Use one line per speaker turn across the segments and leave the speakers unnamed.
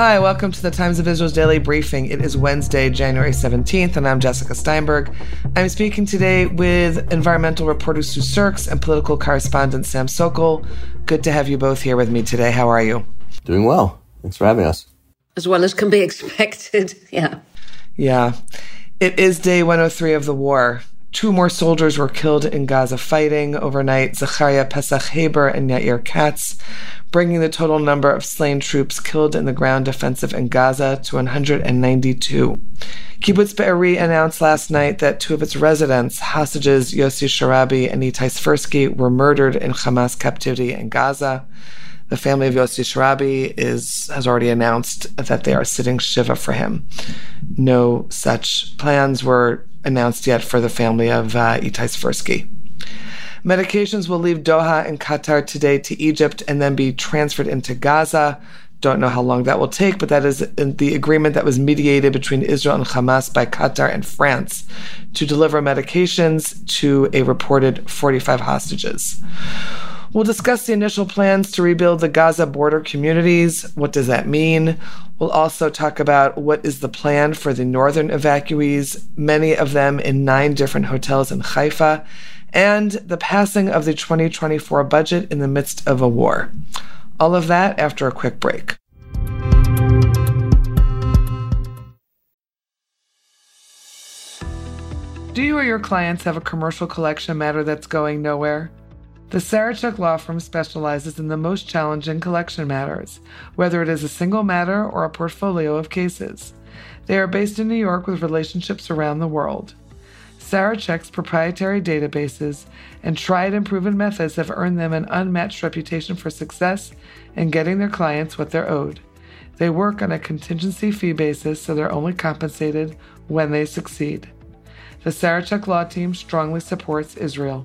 Hi, welcome to the Times of Israel's daily briefing. It is Wednesday, January 17th, and I'm Jessica Steinberg. I'm speaking today with environmental reporter Sue Surkes and political correspondent Sam Sokol. Good to have you both here with me today. How are you?
Doing well. Thanks for having us.
As well as can be expected. Yeah.
Yeah. It is day 103 of the war. Two more soldiers were killed in Gaza fighting overnight Zachariah Pesach Haber and Yair Katz, bringing the total number of slain troops killed in the ground offensive in Gaza to 192. Kibbutz Be'eri announced last night that two of its residents, hostages Yossi Sharabi and Itai Svirsky, were murdered in Hamas captivity in Gaza. The family of Yossi Sharabi is has already announced that they are sitting shiva for him. No such plans were announced yet for the family of uh, Itai Svirsky. Medications will leave Doha and Qatar today to Egypt and then be transferred into Gaza. Don't know how long that will take, but that is the agreement that was mediated between Israel and Hamas by Qatar and France to deliver medications to a reported 45 hostages. We'll discuss the initial plans to rebuild the Gaza border communities. What does that mean? We'll also talk about what is the plan for the northern evacuees, many of them in nine different hotels in Haifa, and the passing of the 2024 budget in the midst of a war. All of that after a quick break. Do you or your clients have a commercial collection matter that's going nowhere? The Sarachek Law Firm specializes in the most challenging collection matters, whether it is a single matter or a portfolio of cases. They are based in New York with relationships around the world. Sarachek's proprietary databases and tried and proven methods have earned them an unmatched reputation for success in getting their clients what they're owed. They work on a contingency fee basis, so they're only compensated when they succeed. The Sarachek Law Team strongly supports Israel.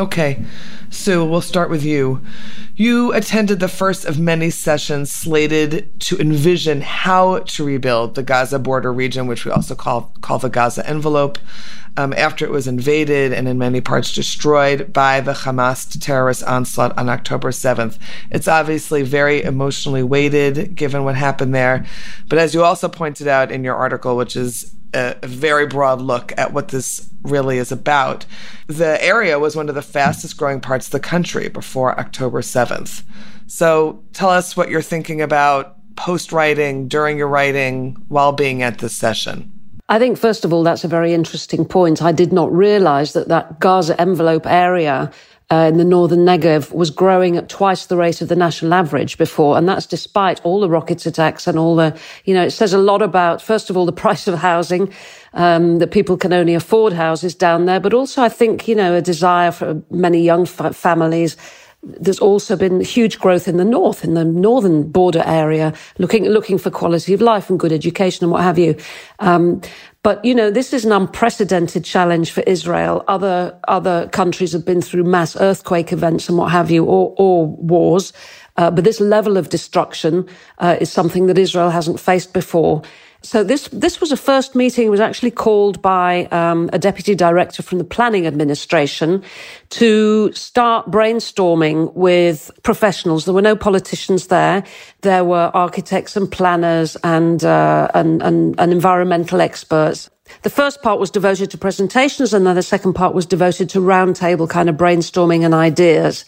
Okay, so we'll start with you. You attended the first of many sessions slated to envision how to rebuild the Gaza border region, which we also call call the Gaza envelope, um, after it was invaded and in many parts destroyed by the Hamas terrorist onslaught on October 7th. It's obviously very emotionally weighted given what happened there, but as you also pointed out in your article, which is a, very broad look at what this really is about. The area was one of the fastest growing parts of the country before October 7th. So tell us what you're thinking about post writing, during your writing, while being at this session.
I think, first of all, that's a very interesting point. I did not realize that that Gaza envelope area uh, in the northern Negev was growing at twice the rate of the national average before. And that's despite all the rockets attacks and all the, you know, it says a lot about, first of all, the price of housing, um, that people can only afford houses down there. But also, I think, you know, a desire for many young fa- families there's also been huge growth in the north, in the northern border area, looking looking for quality of life and good education and what have you. Um, but you know, this is an unprecedented challenge for Israel. Other other countries have been through mass earthquake events and what have you, or, or wars. Uh, but this level of destruction uh, is something that Israel hasn't faced before. So this this was a first meeting. It was actually called by um, a deputy director from the planning administration to start brainstorming with professionals. There were no politicians there. There were architects and planners and uh, and, and, and environmental experts. The first part was devoted to presentations, and then the second part was devoted to roundtable kind of brainstorming and ideas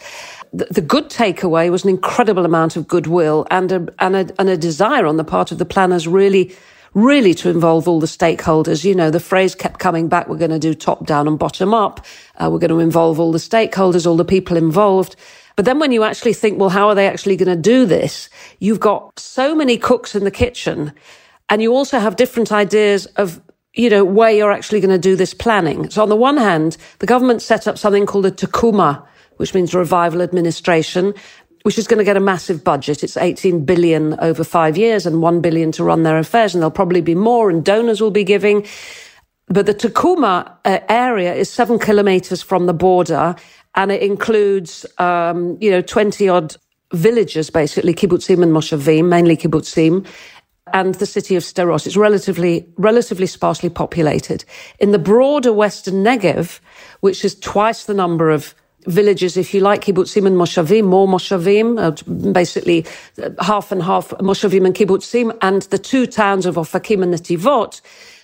the good takeaway was an incredible amount of goodwill and a, and a, and a desire on the part of the planners really really to involve all the stakeholders. You know, the phrase kept coming back, we're going to do top down and bottom up. Uh, we're going to involve all the stakeholders, all the people involved. But then when you actually think, well, how are they actually going to do this? You've got so many cooks in the kitchen and you also have different ideas of you know, where you're actually going to do this planning. So on the one hand, the government set up something called a Tkuma, which means revival administration which is going to get a massive budget. It's 18 billion over five years and 1 billion to run their affairs. And there'll probably be more and donors will be giving. But the Tkuma uh, area is seven kilometers from the border and it includes, um, you know, 20 odd villages, basically, kibbutzim and moshavim, mainly kibbutzim, and the city of Sderot. It's relatively, relatively sparsely populated. In the broader western Negev, which is twice the number of villages, if you like, kibbutzim and moshavim, more moshavim, uh, basically uh, half and half moshavim and kibbutzim, and the two towns of Ofakim and Netivot,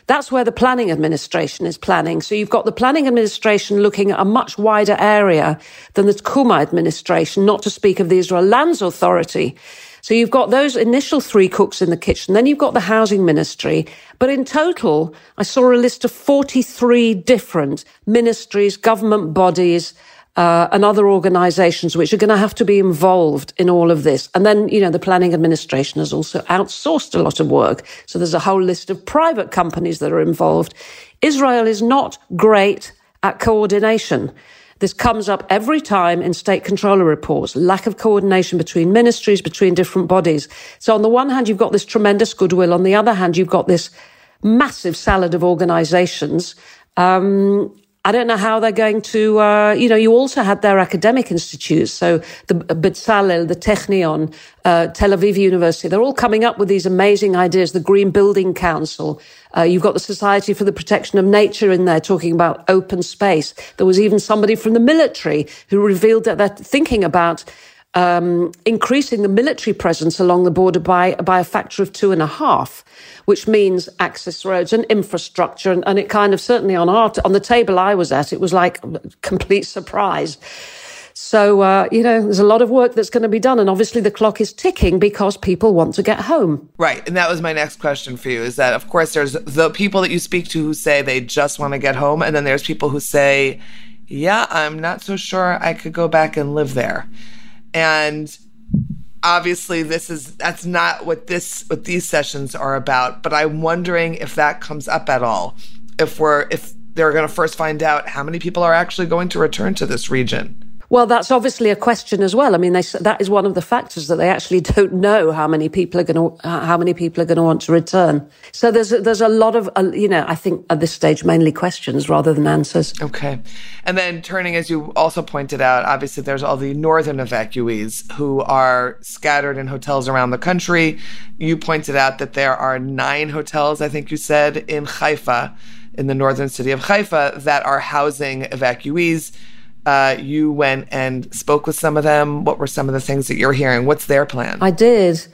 that's where the planning administration is planning. So you've got the planning administration looking at a much wider area than the Tkuma administration, not to speak of the Israel Lands Authority. So you've got those initial three cooks in the kitchen. Then you've got the housing ministry. But in total, I saw a list of 43 different ministries, government bodies, uh, and other organizations which are going to have to be involved in all of this. And then, you know, the planning administration has also outsourced a lot of work. So there's a whole list of private companies that are involved. Israel is not great at coordination. This comes up every time in state controller reports, lack of coordination between ministries, between different bodies. So on the one hand, you've got this tremendous goodwill. On the other hand, you've got this massive salad of organizations. Um, I don't know how they're going to, uh, you know, you also had their academic institutes. So the Bezalel, the Technion, uh, Tel Aviv University, they're all coming up with these amazing ideas. The Green Building Council. Uh, you've got the Society for the Protection of Nature in there talking about open space. There was even somebody from the military who revealed that they're thinking about um, increasing the military presence along the border by, by a factor of two and a half which means access roads and infrastructure. And, and it kind of certainly on our, on the table I was at, it was like complete surprise. So, uh, you know, there's a lot of work that's going to be done. And obviously the clock is ticking because people want to get home.
Right. And that was my next question for you is that, of course, there's the people that you speak to who say they just want to get home. And then there's people who say, yeah, I'm not so sure I could go back and live there. And obviously this is that's not what this what these sessions are about but i'm wondering if that comes up at all. If we're if they're going to first find out how many people are actually going to return to this region
well, that's obviously a question as well. I mean, they, that is one of the factors that they actually don't know how many people are going to how many people are going to want to return. So there's there's a lot of uh, you know I think at this stage mainly questions rather than answers.
Okay, and then turning as you also pointed out, obviously there's all the northern evacuees who are scattered in hotels around the country. You pointed out that there are nine hotels, I think you said, in Haifa, in the northern city of Haifa, that are housing evacuees uh, you went and spoke with some of them. What were some of the things that you're hearing? What's their plan?
I did.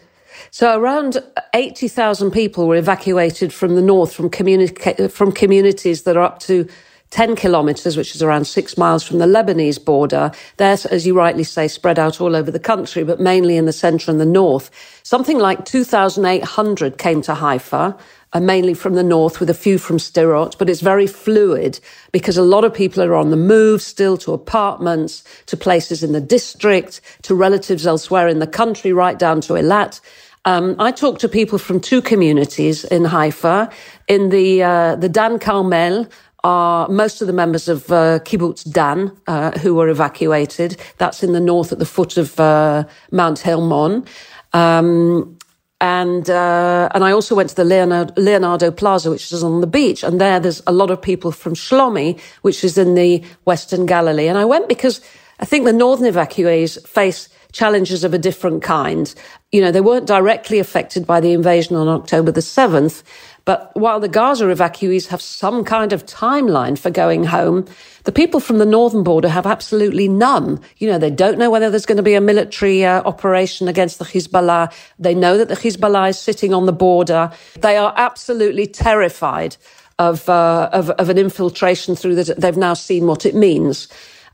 So around 80,000 people were evacuated from the north from, communi- from communities that are up to 10 kilometres, which is around six miles from the Lebanese border. They're, as you rightly say, spread out all over the country, but mainly in the centre and the north. Something like 2,800 came to Haifa are mainly from the north with a few from Sderot, but it's very fluid because a lot of people are on the move still to apartments, to places in the district, to relatives elsewhere in the country, right down to Eilat. Um, I talked to people from two communities in Haifa. In the uh, the Dan Carmel are most of the members of uh, Kibbutz Dan uh, who were evacuated. That's in the north at the foot of uh, Mount Hermon. Um, and uh, and I also went to the Leonardo, Leonardo, Plaza, which is on the beach, and there there's a lot of people from Shlomi, which is in the Western Galilee. And I went because I think the northern evacuees face challenges of a different kind. You know, they weren't directly affected by the invasion on October the seventh, but while the Gaza evacuees have some kind of timeline for going home, the people from the northern border have absolutely none. You know, they don't know whether there's going to be a military uh, operation against the Hezbollah. They know that the Hezbollah is sitting on the border. They are absolutely terrified of, uh, of, of an infiltration through that. They've now seen what it means.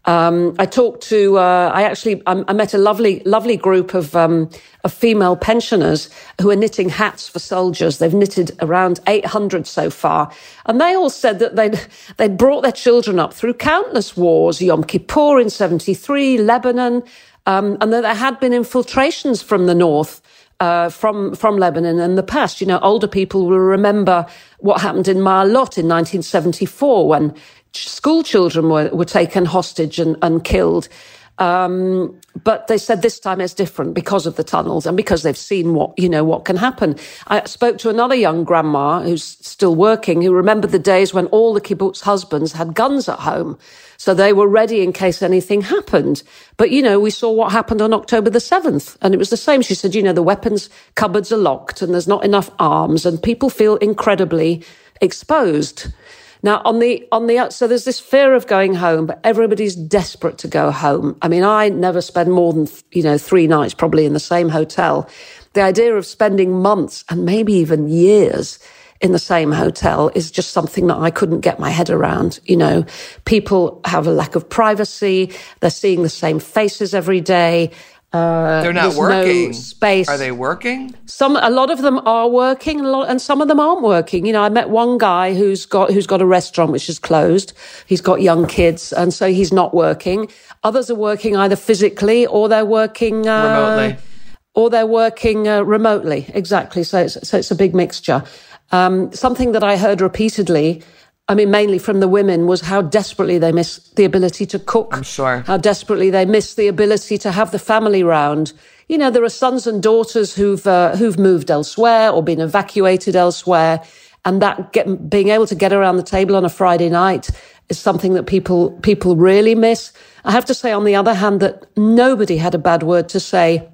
Um, I talked to, uh, I actually, I, I, met a lovely, lovely group of, um, of female pensioners who are knitting hats for soldiers. They've knitted around 800 so far. And they all said that they'd, they'd brought their children up through countless wars, Yom Kippur in 73, Lebanon, um, and that there had been infiltrations from the north. Uh, from from Lebanon in the past. You know, older people will remember what happened in Ma'alot in 1974 when school children were, were taken hostage and, and killed. Um, but they said this time it's different because of the tunnels and because they've seen what, you know, what can happen. I spoke to another young grandma who's still working who remembered the days when all the kibbutz husbands had guns at home. So they were ready in case anything happened. But, you know, we saw what happened on October the 7th and it was the same. She said, you know, the weapons cupboards are locked and there's not enough arms and people feel incredibly exposed. Now, on the, on the, so there's this fear of going home, but everybody's desperate to go home. I mean, I never spend more than, you know, three nights probably in the same hotel. The idea of spending months and maybe even years in the same hotel is just something that I couldn't get my head around. You know, people have a lack of privacy. They're seeing the same faces every day.
Uh, They're not working.
No space.
Are they working?
Some, a lot of them are working, lot, and some of them aren't working. You know, I met one guy who's got who's got a restaurant which is closed. He's got young kids, and so he's not working. Others are working either physically or they're working
uh, remotely,
or they're working uh, remotely. Exactly. So it's so it's a big mixture. Um, something that I heard repeatedly I mean, mainly from the women, was how desperately they miss the ability to cook.
I'm sure.
How desperately they miss the ability to have the family round. You know, there are sons and daughters who've uh, who've moved elsewhere or been evacuated elsewhere, and that get, being able to get around the table on a Friday night is something that people people really miss. I have to say, on the other hand, that nobody had a bad word to say,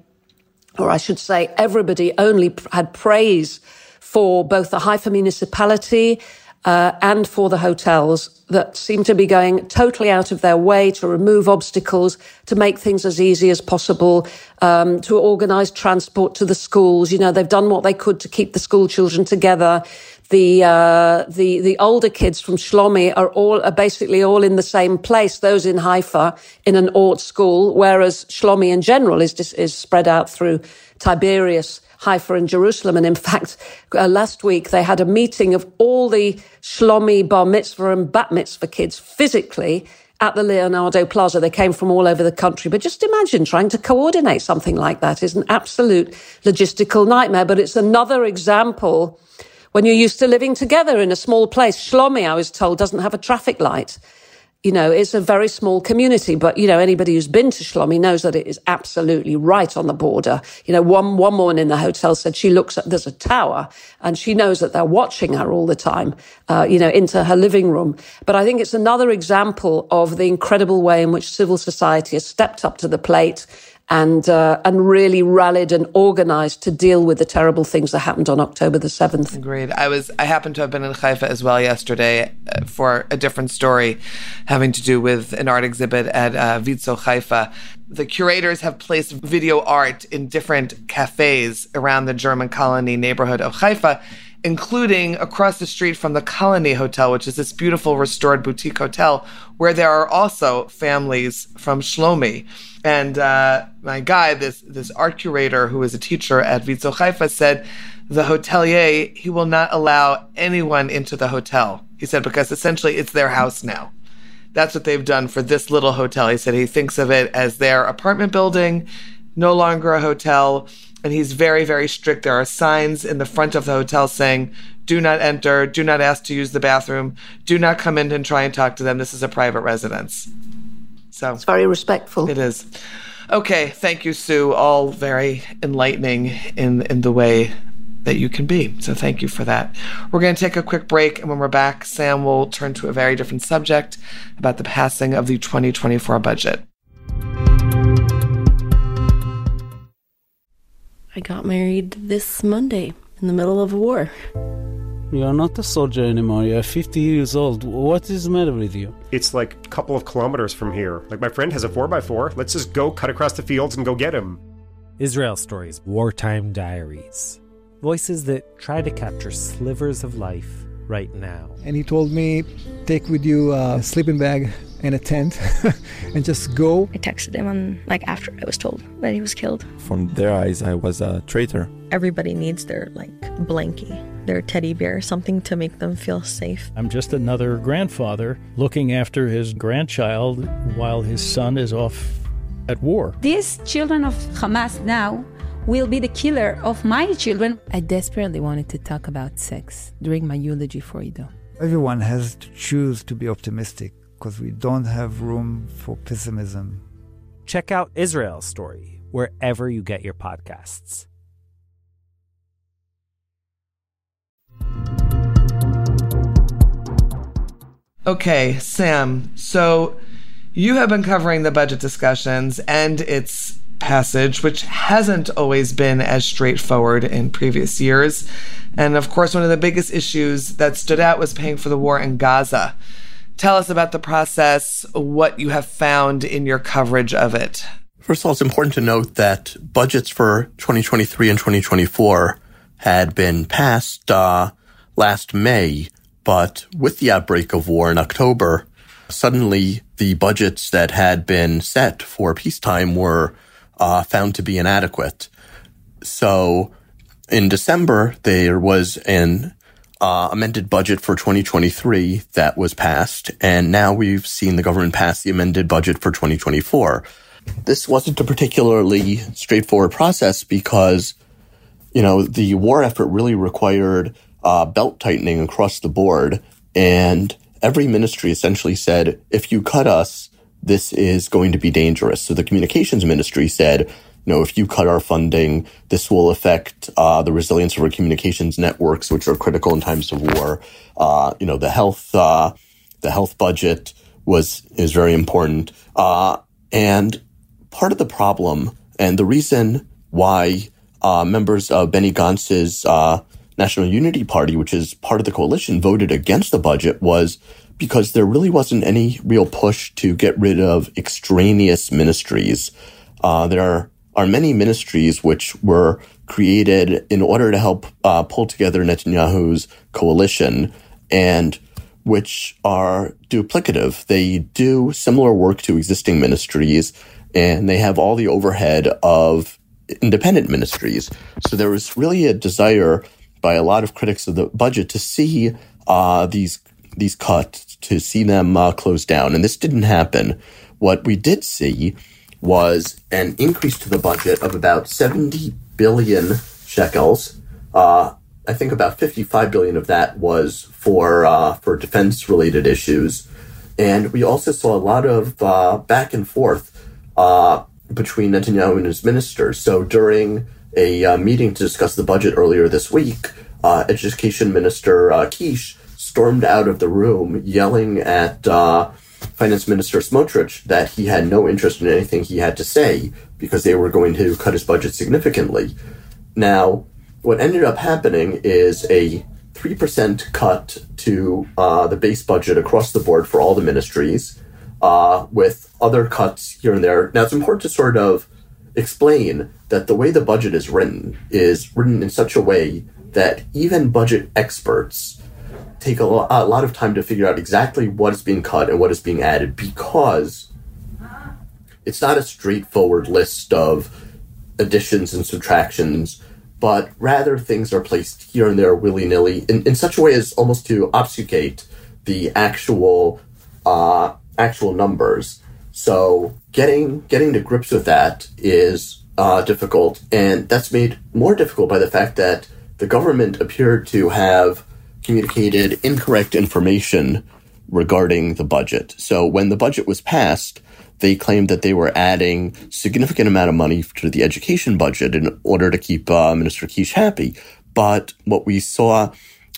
or I should say, everybody only had praise for both the Haifa municipality uh, and for the hotels that seem to be going totally out of their way to remove obstacles, to make things as easy as possible, um, to organise transport to the schools. You know, they've done what they could to keep the school children together. The uh, the the older kids from Shlomi are all are basically all in the same place. Those in Haifa in an Ort school, whereas Shlomi in general is just, is spread out through Tiberias. Haifa and Jerusalem. And in fact, uh, last week they had a meeting of all the Shlomi bar mitzvah and bat mitzvah kids physically at the Leonardo Plaza. They came from all over the country. But just imagine trying to coordinate something like that is an absolute logistical nightmare. But it's another example when you're used to living together in a small place. Shlomi, I was told, doesn't have a traffic light you know, it's a very small community, but, you know, anybody who's been to Shlomi knows that it is absolutely right on the border. You know, one, one woman in the hotel said she looks at, there's a tower and she knows that they're watching her all the time, uh, you know, into her living room. But I think it's another example of the incredible way in which civil society has stepped up to the plate and uh, and really rallied and organized to deal with the terrible things that happened on October the 7th.
Agreed. I was I happened to have been in Haifa as well yesterday uh, for a different story having to do with an art exhibit at uh, WIZO Haifa. The curators have placed video art in different cafes around the German colony neighborhood of Haifa including across the street from the Colony Hotel, which is this beautiful restored boutique hotel where there are also families from Shlomi. And uh, my guy, this this art curator who is a teacher at WIZO Haifa, said the hotelier he will not allow anyone into the hotel. He said because essentially it's their house now. That's what they've done for this little hotel. He said he thinks of it as their apartment building, no longer a hotel and he's very, very strict. There are signs in the front of the hotel saying, do not enter, do not ask to use the bathroom, do not come in and try and talk to them. This is a private residence. So
it's very respectful.
It is. Okay, thank you, Sue. All very enlightening in in the way that you can be. So thank you for that. We're going to take a quick break, and when we're back, Sam will turn to a very different subject about the passing of the 2024 budget.
I got married this Monday in the middle of a war.
You're not a soldier anymore. You're 50 years old. What is the matter with you?
It's like a couple of kilometers from here. Like my friend has a 4x4. Let's just go cut across the fields and go get him.
Israel Stories Wartime Diaries. Voices that try to capture slivers of life right now.
And he told me, take with you a sleeping bag and a tent and just go.
I texted him on like after I was told that he was killed.
From their eyes, I was a traitor.
Everybody needs their like blankie, their teddy bear, something to make them feel safe.
I'm just another grandfather looking after his grandchild while his son is off at war.
These children of Hamas now will be the killer of my children.
I desperately wanted to talk about sex during my eulogy for Ido.
Everyone has to choose to be optimistic because we don't have room for pessimism.
Check out Israel's story wherever you get your podcasts.
Okay, Sam. So you have been covering the budget discussions and its passage, which hasn't always been as straightforward in previous years. And of course, one of the biggest issues that stood out was paying for the war in Gaza. Tell us about the process, what you have found in your coverage of it.
First of all, it's important to note that budgets for 2023 and 2024 had been passed uh, last May, but with the outbreak of war in October, suddenly the budgets that had been set for peacetime were uh, found to be inadequate. So in December, there was an uh, amended budget for 2023 that was passed, and now we've seen the government pass the amended budget for 2024. This wasn't a particularly straightforward process because, you know, the war effort really required uh, belt tightening across the board, and every ministry essentially said, if you cut us, this is going to be dangerous. So the communications ministry said, you know, if you cut our funding, this will affect uh, the resilience of our communications networks, which are critical in times of war. Uh, you know, the health, uh, the health budget was is very important, uh, and part of the problem and the reason why uh, members of Benny Gantz's uh, National Unity Party, which is part of the coalition, voted against the budget was because there really wasn't any real push to get rid of extraneous ministries. Uh, there are, are many ministries which were created in order to help uh, pull together Netanyahu's coalition and which are duplicative. They do similar work to existing ministries and they have all the overhead of independent ministries. So there was really a desire by a lot of critics of the budget to see uh, these these cuts to see them uh, close down. And this didn't happen. What we did see was an increase to the budget of about 70 billion shekels. Uh, I think about 55 billion of that was for uh, for defense related issues, and we also saw a lot of uh, back and forth uh, between Netanyahu and his ministers. So during a uh, meeting to discuss the budget earlier this week, uh, Education Minister Kisch stormed out of the room yelling at uh, Finance Minister Smotrich that he had no interest in anything he had to say because they were going to cut his budget significantly. Now, what ended up happening is a 3% cut to uh, the base budget across the board for all the ministries, uh, with other cuts here and there. Now, it's important to sort of explain that the way the budget is written is written in such a way that even budget experts take a, lo- a lot of time to figure out exactly what is being cut and what is being added because it's not a straightforward list of additions and subtractions, but rather things are placed here and there willy nilly in, in such a way as almost to obfuscate the actual uh, actual numbers. So getting getting to grips with that is uh, difficult, and that's made more difficult by the fact that the government appeared to have communicated incorrect information regarding the budget. So when the budget was passed, they claimed that they were adding significant amount of money to the education budget in order to keep uh, Minister Kisch happy. But what we saw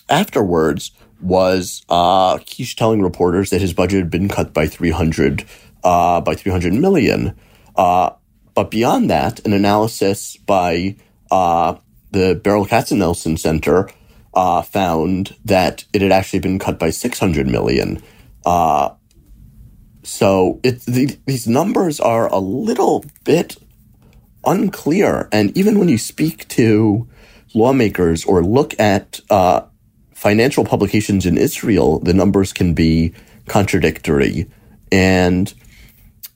afterwards was uh, Kisch telling reporters that his budget had been cut by 300 uh, by 300 million. Uh, but beyond that, an analysis by uh, the Berl Katznelson Center uh, found that it had actually been cut by 600 million. Uh, so it, the, these numbers are a little bit unclear. And even when you speak to lawmakers or look at uh, financial publications in Israel, the numbers can be contradictory. And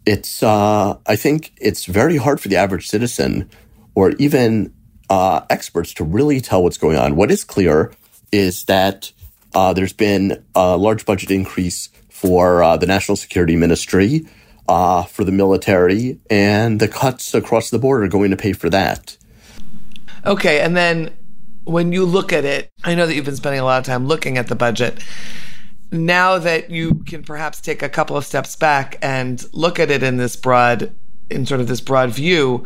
it's, uh, I think it's very hard for the average citizen or even uh, experts to really tell what's going on. What is clear is that uh, there's been a large budget increase for uh, the National Security Ministry, uh, for the military, and the cuts across the board are going to pay for that.
Okay, and then when you look at it, I know that you've been spending a lot of time looking at the budget. Now that you can perhaps take a couple of steps back and look at it in this broad in sort of this broad view.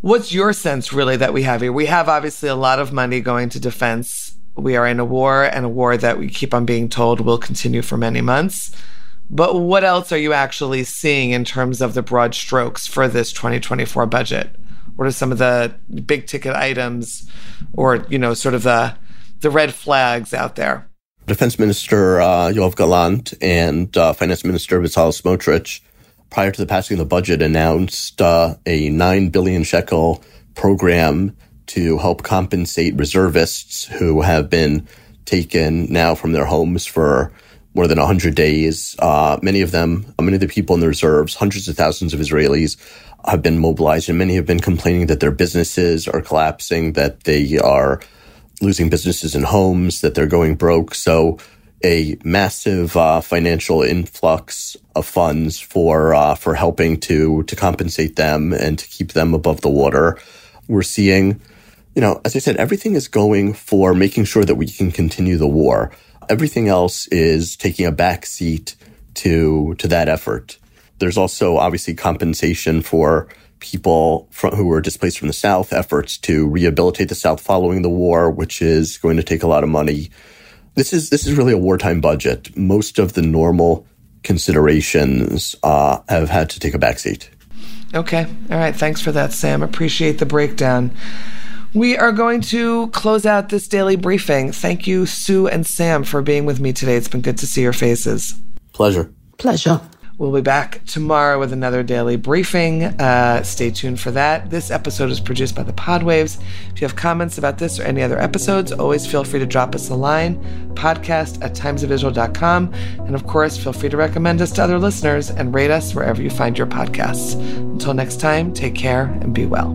What's your sense really that we have here? We have obviously a lot of money going to defense. We are in a war and a war that we keep on being told will continue for many months. But what else are you actually seeing in terms of the broad strokes for this 2024 budget? What are some of the big ticket items or, you know, sort of the the red flags out there?
Defense Minister uh, Yoav Gallant and uh, Finance Minister Bezalel Smotrich, prior to the passing of the budget, announced uh, a 9 billion shekel program to help compensate reservists who have been taken now from their homes for more than 100 days. Uh, many of them, many of the people in the reserves, hundreds of thousands of Israelis have been mobilized, and many have been complaining that their businesses are collapsing, that they are losing businesses and homes, that they're going broke. So, a massive uh, financial influx of funds for uh, for helping to to compensate them and to keep them above the water. We're seeing, you know, as I said, everything is going for making sure that we can continue the war. Everything else is taking a back seat to to that effort. There's also obviously compensation for people from, who were displaced from the South, efforts to rehabilitate the South following the war, which is going to take a lot of money. This is this is really a wartime budget. Most of the normal considerations uh, have had to take a backseat.
Okay, all right. Thanks for that, Sam. Appreciate the breakdown. We are going to close out this daily briefing. Thank you, Sue and Sam, for being with me today. It's been good to see your faces.
Pleasure.
Pleasure.
We'll be back tomorrow with another daily briefing. Uh, stay tuned for that. This episode is produced by the Podwaves. If you have comments about this or any other episodes, always feel free to drop us a line podcast at timesofisrael.com. And of course, feel free to recommend us to other listeners and rate us wherever you find your podcasts. Until next time, take care and be well.